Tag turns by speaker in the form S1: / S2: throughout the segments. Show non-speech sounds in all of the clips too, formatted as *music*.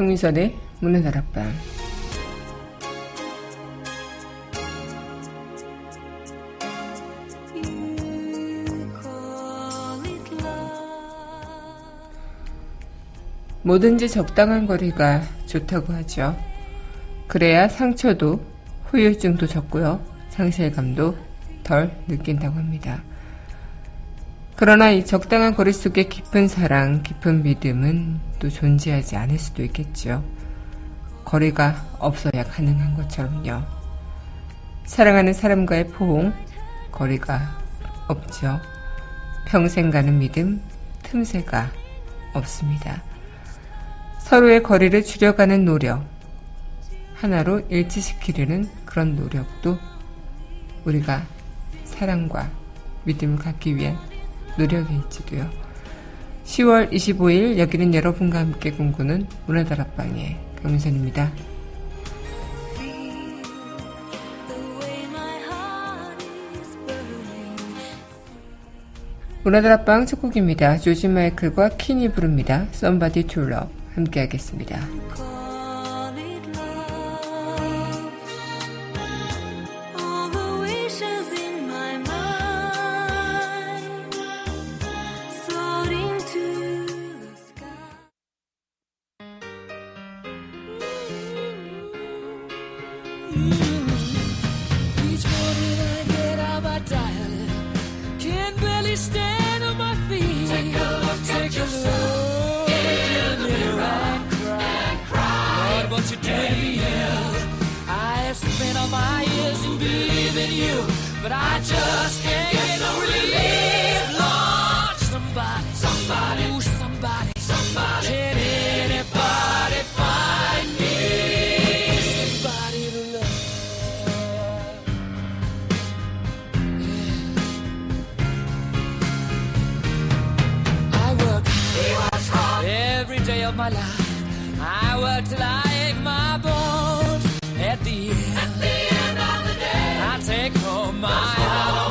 S1: 강민선의 문화 다락방 뭐든지 적당한 거리가 좋다고 하죠. 그래야 상처도 후유증도 적고요. 상실감도 덜 느낀다고 합니다. 그러나 이 적당한 거리 속에 깊은 사랑, 깊은 믿음은 또 존재하지 않을 수도 있겠죠. 거리가 없어야 가능한 것처럼요. 사랑하는 사람과의 포옹, 거리가 없죠. 평생 가는 믿음, 틈새가 없습니다. 서로의 거리를 줄여가는 노력, 하나로 일치시키려는 그런 노력도 우리가 사랑과 믿음을 갖기 위한 노력일지도요. 10월 25일 여기는 여러분과 함께 공부는 문화다락방의 강민선입니다. 문화다락방 첫 곡입니다. 조지 마이클과 키니 부릅니다. Somebody to Love 함께 하겠습니다. of my life. I worked till I ate my bones. At the end, At the end of the day, I take home my heart.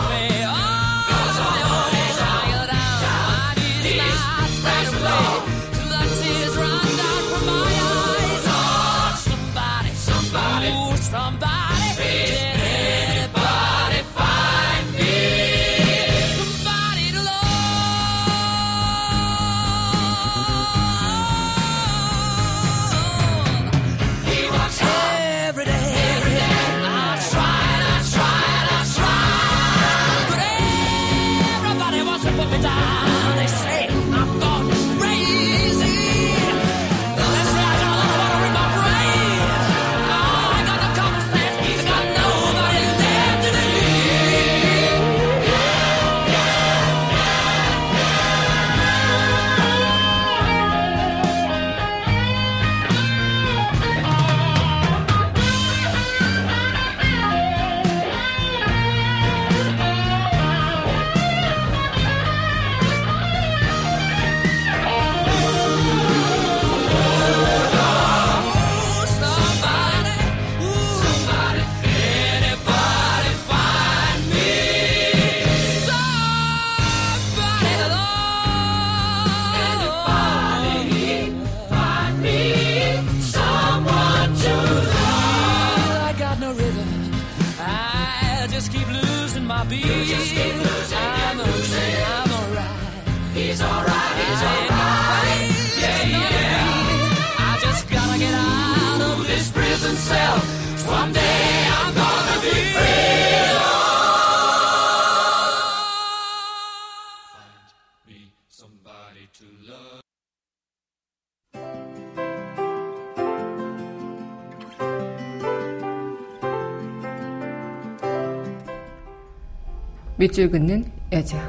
S1: 밑줄 긋는 여자.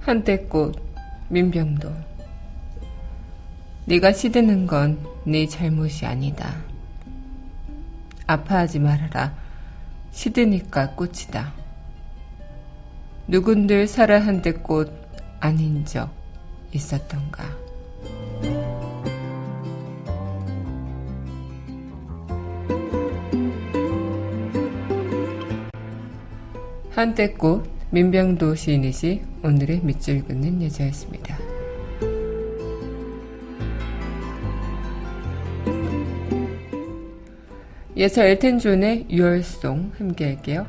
S1: 한때 꽃 민병도 네가 시드는 건 네 잘못이 아니다. 아파하지 말아라. 시드니까 꽃이다. 누군들 살아 한때 꽃 아닌 적 있었던가. 한때 꽃
S2: 민병도 시인이시 오늘의 밑줄 긋는 여자였습니다. 예서 엘튼 존의 유월송 함께 할게요.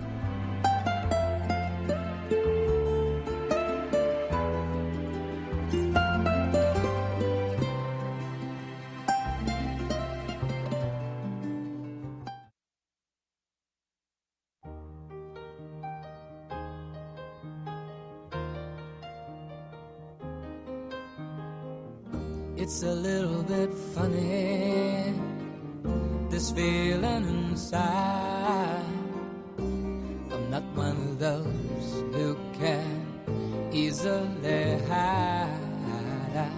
S2: I'm not one of those who can easily hide. I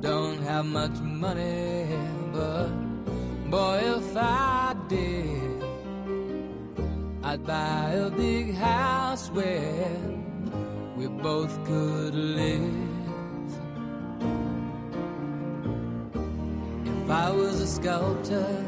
S2: don't have much money, but boy, if I did, I'd buy a big house where we both could live. if I was a sculptor.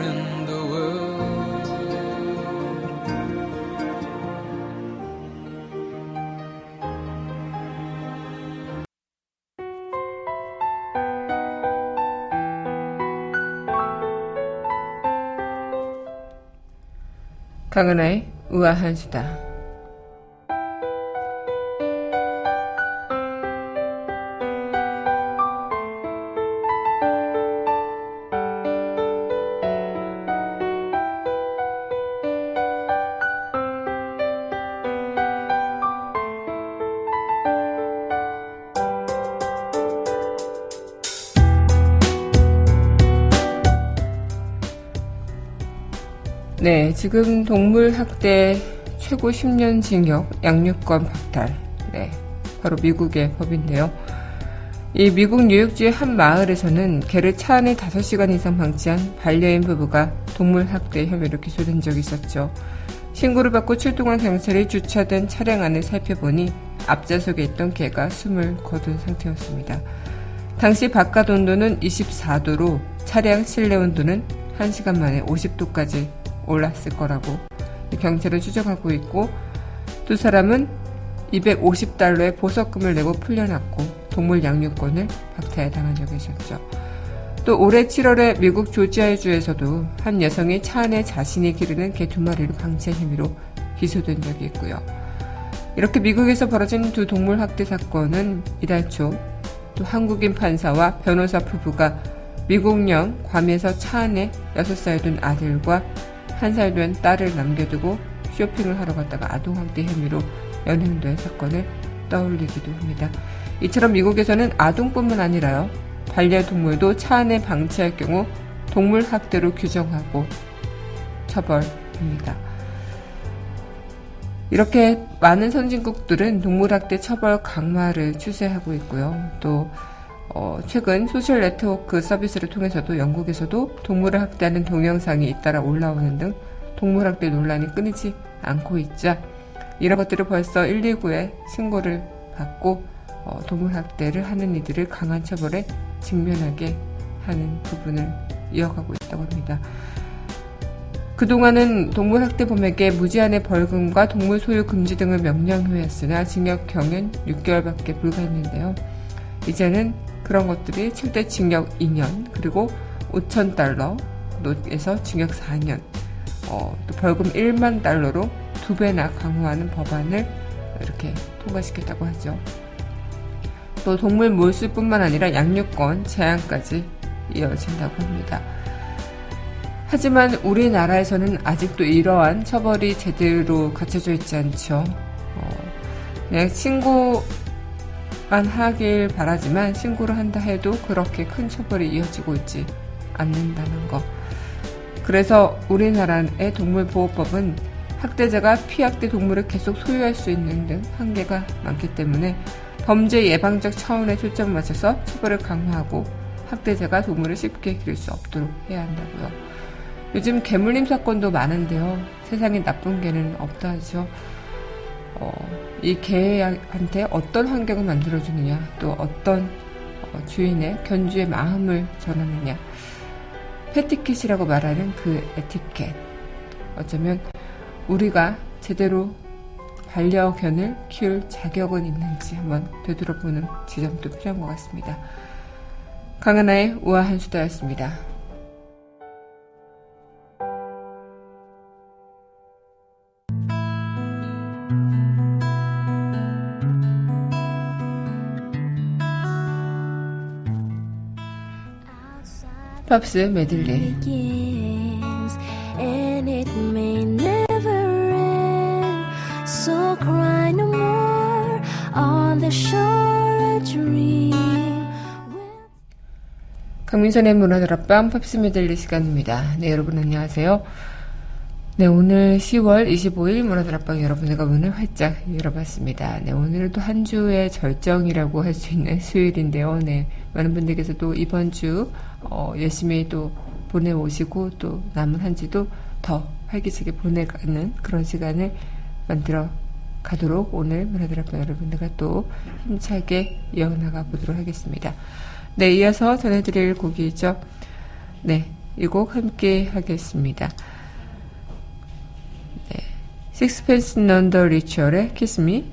S2: 강은하의 우아한 수다. 지금 동물학대 최고 10년 징역, 양육권 박탈. 네, 바로 미국의 법인데요. 이 미국 뉴욕주의 한 마을에서는 개를 차 안에 5시간 이상 방치한 반려인 부부가 동물학대 혐의로 기소된 적이 있었죠. 신고를 받고 출동한 경찰이 주차된 차량 안을 살펴보니 앞좌석에 있던 개가 숨을 거둔 상태였습니다. 당시 바깥 온도는 24도로 차량 실내 온도는 1시간 만에 50도까지 올랐을 거라고 경찰은 추정하고 있고 두 사람은 250달러의 보석금을 내고 풀려났고 동물 양육권을 박탈 당한 적이 있었죠. 또 올해 7월에 미국 조지아의 주에서도 한 여성이 차 안에 자신이 기르는 개 두 마리를 방치한 혐의로 기소된 적이 있고요. 이렇게 미국에서 벌어진 두 동물 학대 사건은 이달 초 또 한국인 판사와 변호사 부부가 미국령 괌에서 차 안에 6살 된 아들과 한 살 된 딸을 남겨두고 쇼핑을 하러 갔다가 아동학대 혐의로 연행된 사건을 떠올리기도 합니다. 이처럼 미국에서는 아동뿐만 아니라요. 반려동물도 차 안에 방치할 경우 동물학대로 규정하고 처벌합니다. 이렇게 많은 선진국들은 동물학대 처벌 강화를 추세하고 있고요. 또 어, 최근 소셜 네트워크 서비스를 통해서도 영국에서도 동물을 학대하는 동영상이 잇따라 올라오는 등 동물 학대 논란이 끊이지 않고 있자 이런 것들을 벌써 119에 신고를 받고 어, 동물 학대를 하는 이들을 강한 처벌에 직면하게 하는 부분을 이어가고 있다고 합니다. 그동안은 동물학대범에게 무제한의 벌금과 동물 소유 금지 등을 명령하였으나 징역형은 6개월밖에 불과했는데요. 이제는 그런 것들이 최대 징역 2년 그리고 5천 달러에서 징역 4년 어, 또 벌금 1만 달러로 두 배나 강화하는 법안을 이렇게 통과시켰다고 하죠. 또 동물 몰수뿐만 아니라 양육권 제한까지 이어진다고 합니다. 하지만 우리나라에서는 아직도 이러한 처벌이 제대로 갖춰져 있지 않죠. 어, 그냥 신고 만 하길 바라지만 신고를 한다 해도 그렇게 큰 처벌이 이어지고 있지 않는다는 거. 그래서 우리나라의 동물보호법은 학대자가 피학대 동물을 계속 소유할 수 있는 등 한계가 많기 때문에 범죄 예방적 차원에 초점을 맞춰서 처벌을 강화하고 학대자가 동물을 쉽게 기를 수 없도록 해야 한다고요. 요즘 개물림 사건도 많은데요. 세상에 나쁜 개는 없다 하죠. 어, 이 개한테 어떤 환경을 만들어주느냐, 또 어떤 어, 주인의 견주의 마음을 전하느냐. 패티킷이라고 말하는 그 에티켓. 어쩌면 우리가 제대로 반려견을 키울 자격은 있는지 한번 되돌아보는 지점도 필요한 것 같습니다. 강하나의 우아한 수다였습니다. 팝스 메들리 강민선의 문화다락방 팝스 메들리 시간입니다. 네, 여러분 안녕하세요. 네, 오늘 10월 25일 문화다락방 여러분들과 문을 활짝 열어봤습니다. 네, 오늘은 또 한 주의 절정이라고 할 수 있는 *laughs* 수요일인데요. 네, 많은 분들께서 또 이번 주 어, 열심히 또 보내오시고 또 남은 한 주도 더 활기차게 보내가는 그런 시간을 만들어 가도록 오늘 문화다락방 여러분들과 또 힘차게 이어나가 보도록 하겠습니다. 네, 이어서 전해드릴 곡이죠. 네, 이 곡 함께 하겠습니다. 네, 식스펜스 넌더 리추얼의 키스미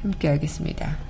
S2: 함께 하겠습니다.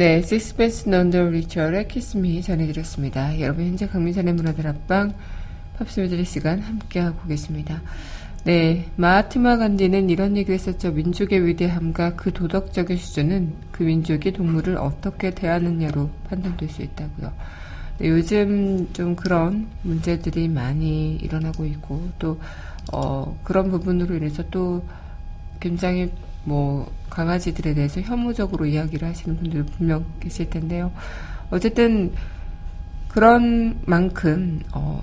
S2: 네, 식스펜스 넌더 리처의 키스미 전해드렸습니다. 여러분 현재 강민선의 문화들 앞방 팝스미들의 시간 함께하고 계십니다. 네, 마하트마 간디는 이런 얘기를 했었죠. 민족의 위대함과 그 도덕적인 수준은 그 민족이 동물을 어떻게 대하느냐로 판단될 수 있다고요. 네, 요즘 좀 그런 문제들이 많이 일어나고 있고 또 어, 그런 부분으로 인해서 또 굉장히 뭐 강아지들에 대해서 혐오적으로 이야기를 하시는 분들 분명 계실 텐데요. 어쨌든 그런 만큼 어,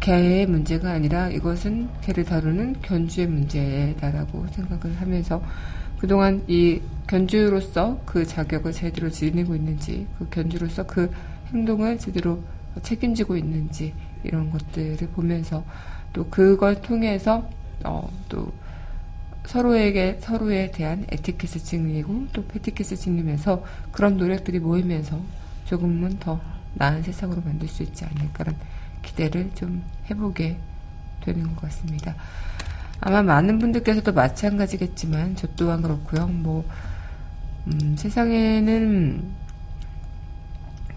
S2: 개의 문제가 아니라 이것은 개를 다루는 견주의 문제다라고 생각을 하면서 그동안 이 견주로서 그 자격을 제대로 지니고 있는지, 그 견주로서 그 행동을 제대로 책임지고 있는지, 이런 것들을 보면서 또 그걸 통해서, 어, 또 서로에게, 서로에 대한 에티켓을 지니고 또 패티켓을 지니면서 그런 노력들이 모이면서 조금은 더 나은 세상으로 만들 수 있지 않을까라는 기대를 좀 해보게 되는 것 같습니다. 아마 많은 분들께서도 마찬가지겠지만 저 또한 그렇고요. 뭐 음, 세상에는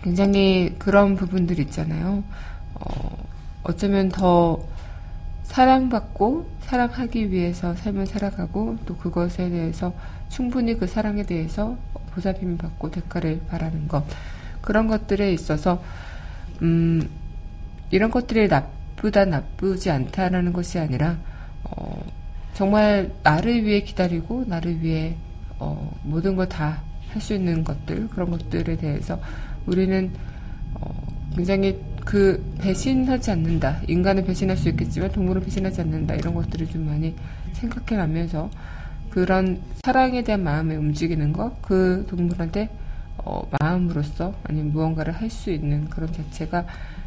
S2: 굉장히 그런 부분들 있잖아요. 어, 어쩌면 더 사랑받고 사랑하기 위해서 삶을 살아가고 또 그것에 대해서 충분히 그 사랑에 대해서 보살핌을 받고 대가를 바라는 것. 그런 것들에 있어서 음, 이런 것들이 나쁘다 나쁘지 않다라는 것이 아니라 어, 정말 나를 위해 기다리고 나를 위해 어, 모든 걸 다 할 수 있는 것들 그런 것들에 대해서 우리는 어, 굉장히 그 배신하지 않는다 인간은 배신할 수 있겠지만 동물은 배신하지 않는다 이런 것들을 좀 많이 생각해 가면서 그런 사랑에 대한 마음에 움직이는 것 그 동물한테 어, 마음으로서 아니면 무언가를 할 수 있는 그런 자체가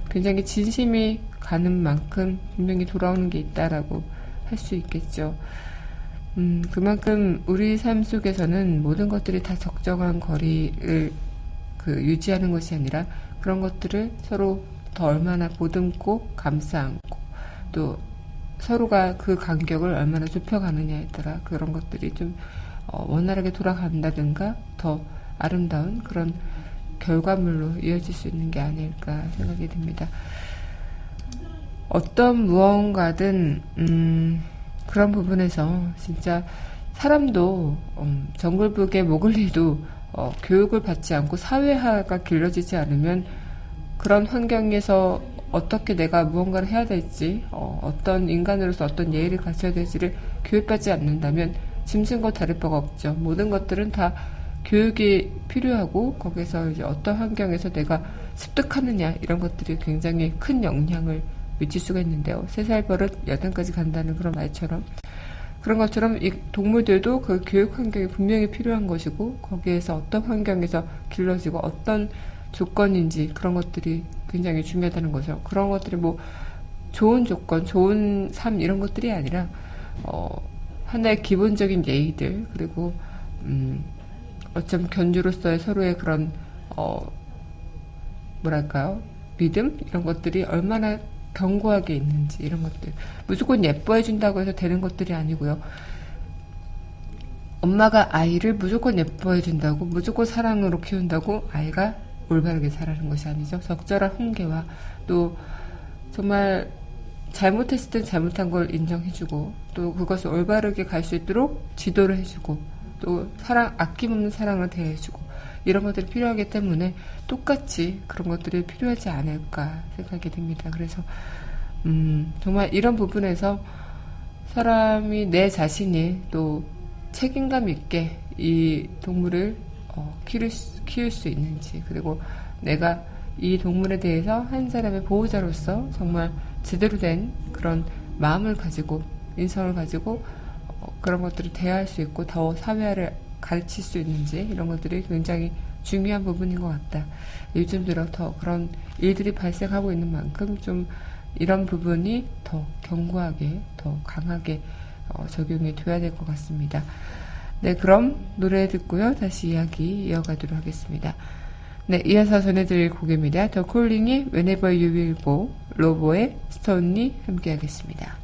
S2: 굉장히 진심이 가는 만큼 분명히 돌아오는 게 있다라고 할 수 있겠죠. 음, 그만큼 우리 삶 속에서는 모든 것들이 다 적정한 거리를 그 유지하는 것이 아니라 그런 것들을 서로 더 얼마나 보듬고 감싸 안고 또 서로가 그 간격을 얼마나 좁혀가느냐에 따라 그런 것들이 좀 어, 원활하게 돌아간다든가 더 아름다운 그런 결과물로 이어질 수 있는 게 아닐까 생각이 듭니다. 어떤 무언가든 음, 그런 부분에서 진짜 사람도 음, 정글북의 모글리도 어, 교육을 받지 않고 사회화가 길러지지 않으면 그런 환경에서 어떻게 내가 무언가를 해야 될지 어, 떤 인간으로서 어떤 예의를 갖춰야 될지를 교육받지 않는다면 짐승과 다를 바가 없죠. 모든 것들은 다 교육이 필요하고 거기서 이제 어떤 환경에서 내가 습득하느냐 이런 것들이 굉장히 큰 영향을 미칠 수가 있는데요. 세 살 버릇 여든까지 간다는 그런 말처럼 그런 것처럼 이 동물들도 그 교육 환경이 분명히 필요한 것이고 거기에서 어떤 환경에서 길러지고 어떤 조건인지 그런 것들이 굉장히 중요하다는 거죠. 그런 것들이 뭐 좋은 조건, 좋은 삶 이런 것들이 아니라 어 하나의 기본적인 예의들 그리고 음 어쩜 견주로서의 서로의 그런 어 뭐랄까요 믿음 이런 것들이 얼마나 견고하게 있는지 이런 것들 무조건 예뻐해 준다고 해서 되는 것들이 아니고요. 엄마가 아이를 무조건 예뻐해 준다고 무조건 사랑으로 키운다고 아이가 올바르게 자라는 것이 아니죠. 적절한 훈계와 또 정말 잘못했을 땐 잘못한 걸 인정해주고 또 그것을 올바르게 갈 수 있도록 지도를 해주고 또 사랑 아낌없는 사랑을 대해주고 이런 것들이 필요하기 때문에 똑같이 그런 것들이 필요하지 않을까 생각이 듭니다. 그래서 음, 정말 이런 부분에서 사람이 내 자신이 또 책임감 있게 이 동물을 어, 키울, 수, 키울 수 있는지 그리고 내가 이 동물에 대해서 한 사람의 보호자로서 정말 제대로 된 그런 마음을 가지고 인성을 가지고 어, 그런 것들을 대할 수 있고 더 사회화를 가르칠 수 있는지 이런 것들이 굉장히 중요한 부분인 것 같다. 요즘 들어 더 그런 일들이 발생하고 있는 만큼 좀 이런 부분이 더 견고하게, 더 강하게 어, 적용이 돼야 될 것 같습니다. 네, 그럼 노래 듣고요. 다시 이야기 이어가도록 하겠습니다. 네, 이어서 전해드릴 곡입니다. 더 콜링의 Whenever You Will Go, 로보의 스톤리 함께 하겠습니다.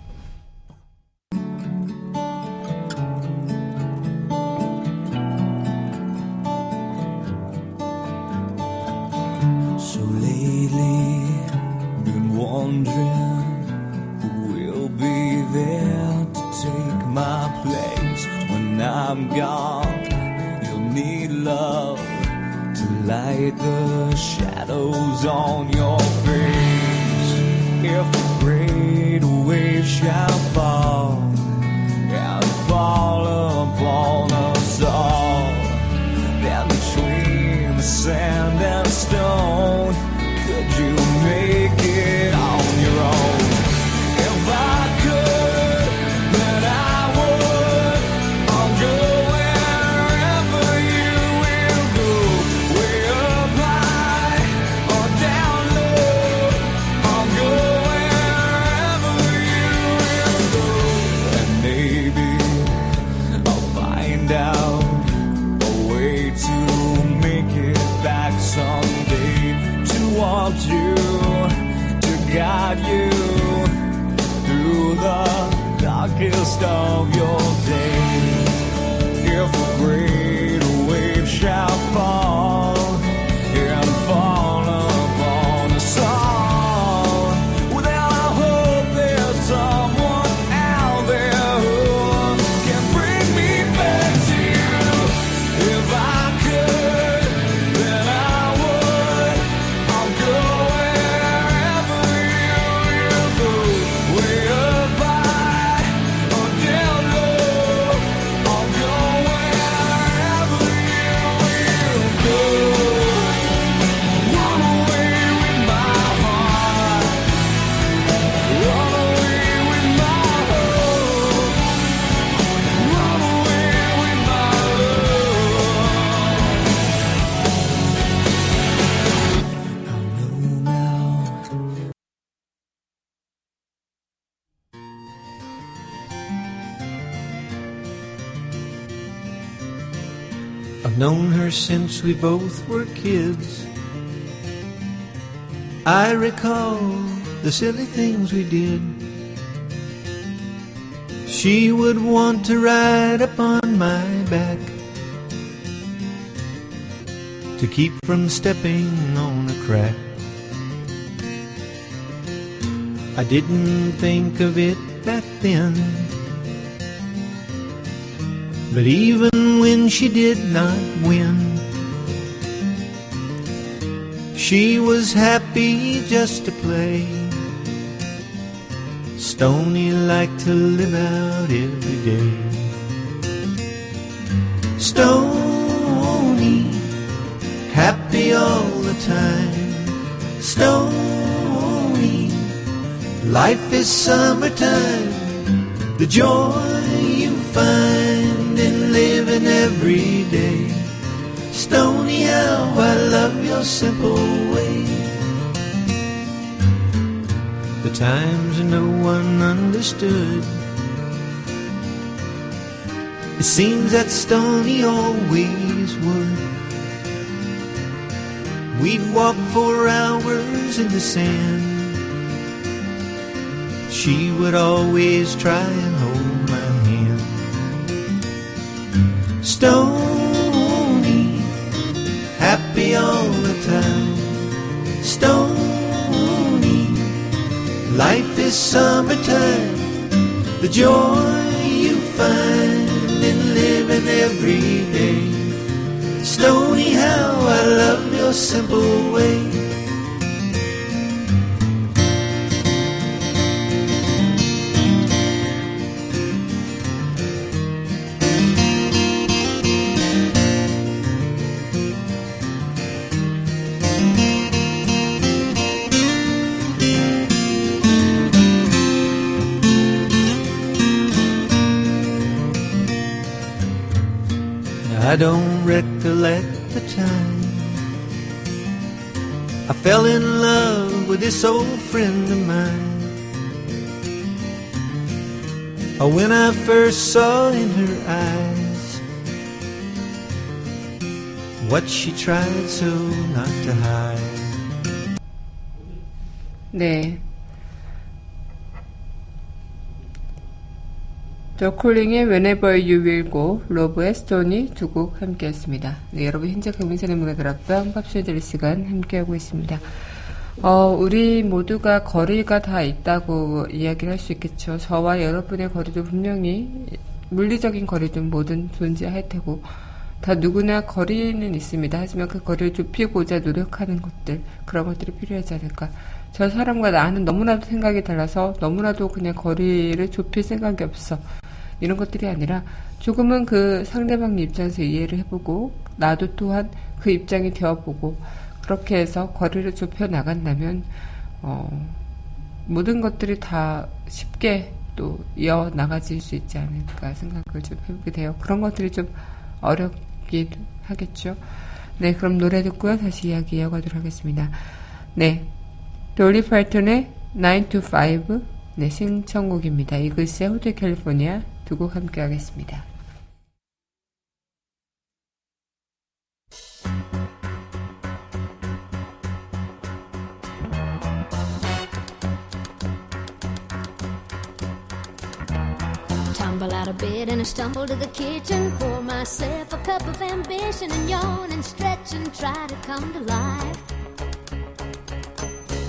S2: I'm gone, you'll need love to light the shadows on your face. If a great wave shall fall and fall upon us all, then between the sand and stone, could you make
S3: 岛屿。Since we both were kids. I recall the silly things we did. She would want to ride upon my back to keep from stepping on a crack. I didn't think of it back then. But even when she did not win, she was happy just to play. Stony liked to live out every day. Stony, happy all the time. Stony, life is summertime. The joy you find every day. Stony, how I love your simple way. The times no one understood. It seems that Stony always would. We'd walk for hours in the sand. She would always try and hold Stony, happy all the time. Stony, life is summertime. The joy you find in living every day. Stony, how I love your simple way. I don't recollect the time I fell in love with this old friend of mine. Oh, when I first saw in her eyes what she tried so not to hide.
S2: 네. 더 콜링의 Whenever You Will Go, 로브의 스톤이 두 곡 함께 했습니다. 네, 여러분 현재 경민선의 문화들 앞방 팝쇼 들 시간 함께하고 있습니다. 어, 우리 모두가 거리가 다 있다고 이야기를 할 수 있겠죠. 저와 여러분의 거리도 분명히 물리적인 거리도 뭐든 존재할 테고 다 누구나 거리는 있습니다. 하지만 그 거리를 좁히고자 노력하는 것들 그런 것들이 필요하지 않을까. 저 사람과 나는 너무나도 생각이 달라서 너무나도 그냥 거리를 좁힐 생각이 없어. 이런 것들이 아니라 조금은 그 상대방 입장에서 이해를 해보고 나도 또한 그 입장이 되어보고 그렇게 해서 거리를 좁혀 나간다면 어, 모든 것들이 다 쉽게 또 이어 나가질 수 있지 않을까 생각을 좀 해보게 돼요. 그런 것들이 좀 어렵긴 하겠죠. 네, 그럼 노래 듣고요. 다시 이야기 이어가도록 하겠습니다. 네, 돌리 팔톤의 9 to 5 네, 신청곡입니다. 이글스의 호텔 캘리포니아
S4: Tumble out of bed and I stumble to the kitchen. Pour myself a cup of ambition and yawn and stretch and try to come to life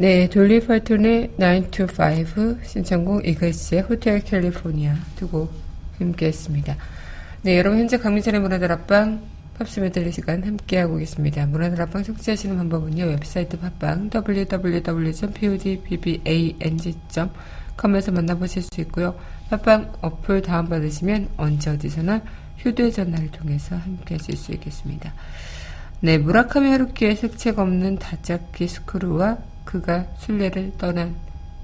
S2: 네, 돌리 파튼의 9 to 5 신청곡 이글스의 Hotel California 두곡 함께 했습니다. 네, 여러분 현재 강민철의 문화다락방 팝스 메들리 시간 함께하고 계십니다. 문화다락방 청취하시는 방법은요. 웹사이트 팟빵 www.podbbang.com에서 만나보실 수 있고요. 팟빵 어플 다운받으시면 언제 어디서나 휴대전화를 통해서 함께 하실 수 있겠습니다. 네, 무라카미 하루키의 색채 없는 다짜키 스크루와 그가 순례를 떠난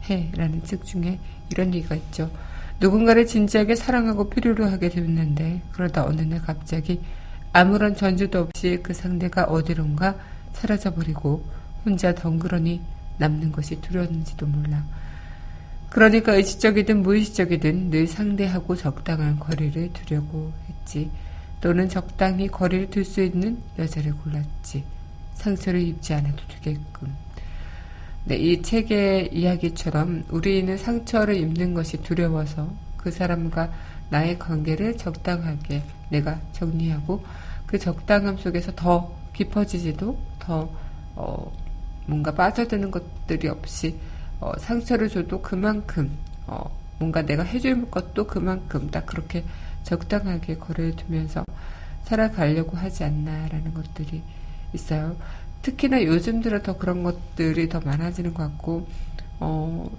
S2: 해라는 책 중에 이런 얘기가 있죠. 누군가를 진지하게 사랑하고 필요로 하게 됐는데 그러다 어느 날 갑자기 아무런 전주도 없이 그 상대가 어디론가 사라져버리고 혼자 덩그러니 남는 것이 두려웠는지도 몰라. 그러니까 의식적이든 무의식적이든 늘 상대하고 적당한 거리를 두려고 했지. 또는 적당히 거리를 둘 수 있는 여자를 골랐지. 상처를 입지 않아도 되게끔. 네, 이 책의 이야기처럼 우리는 상처를 입는 것이 두려워서 그 사람과 나의 관계를 적당하게 내가 정리하고 그 적당함 속에서 더 깊어지지도 더 어, 뭔가 빠져드는 것들이 없이 어, 상처를 줘도 그만큼 어, 뭔가 내가 해줄 것도 그만큼 딱 그렇게 적당하게 거리를 두면서 살아가려고 하지 않나라는 것들이 있어요. 특히나 요즘 들어 더 그런 것들이 더 많아지는 것 같고, 어,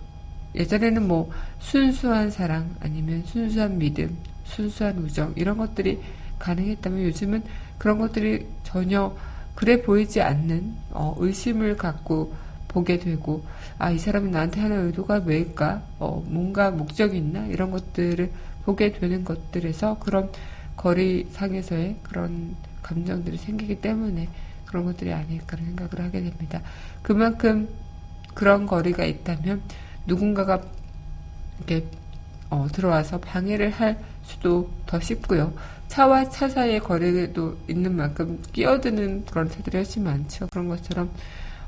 S2: 예전에는 뭐 순수한 사랑 아니면 순수한 믿음, 순수한 우정 이런 것들이 가능했다면 요즘은 그런 것들이 전혀 그래 보이지 않는 어, 의심을 갖고 보게 되고 아 이 사람은 나한테 하는 의도가 왜일까? 어, 뭔가 목적이 있나? 이런 것들을 보게 되는 것들에서 그런 거리상에서의 그런 감정들이 생기기 때문에 그런 것들이 아닐까라는 생각을 하게 됩니다. 그만큼 그런 거리가 있다면 누군가가 이렇게 어, 들어와서 방해를 할 수도 더 쉽고요. 차와 차 사이의 거리도 있는 만큼 끼어드는 그런 차들이 훨씬 많죠. 그런 것처럼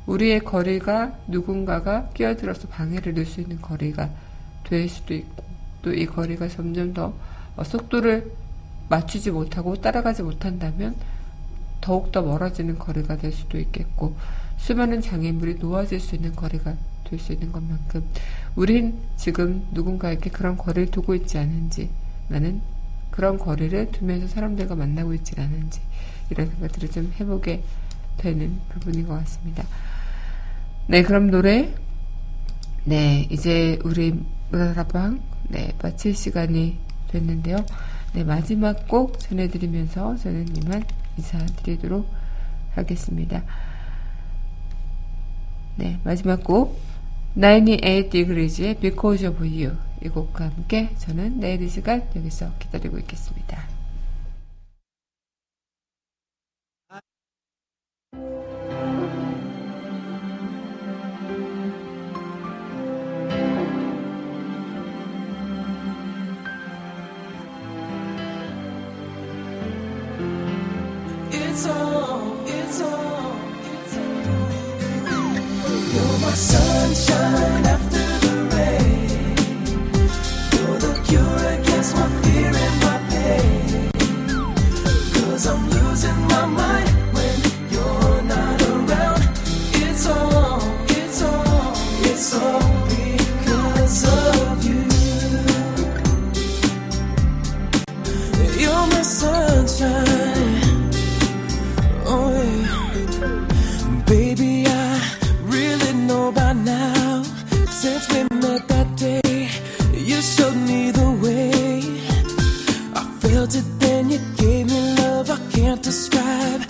S2: 우리의 거리가 누군가가 끼어들어서 방해를 넣을 수 있는 거리가 될 수도 있고 또 이 거리가 점점 더 어, 속도를 맞추지 못하고 따라가지 못한다면 더욱더 멀어지는 거리가 될 수도 있겠고 수많은 장애물이 놓아질 수 있는 거리가 될 수 있는 것만큼 우린 지금 누군가에게 그런 거리를 두고 있지 않은지 나는 그런 거리를 두면서 사람들과 만나고 있지 않은지 이런 생각들을 좀 해보게 되는 부분인 것 같습니다. 네, 그럼 노래 네, 이제 우리 문화다방 네, 마칠 시간이 됐는데요. 네, 마지막 곡 전해드리면서 저는 이만 인사드리도록 하겠습니다. 네, 마지막 곡 98 Degrees의 Because of You 이 곡과 함께 저는 내일 이 시간 여기서 기다리고 있겠습니다.
S5: Describe.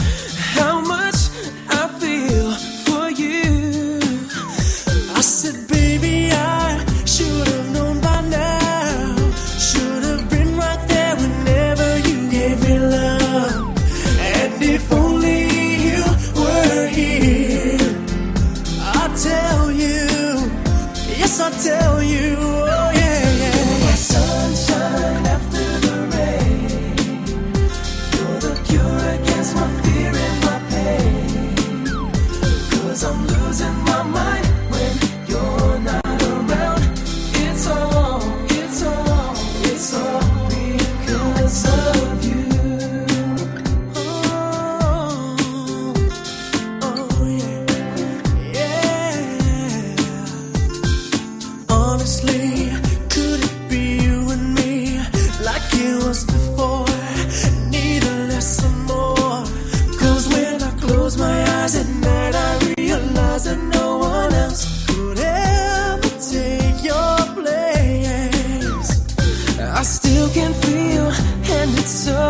S5: it's so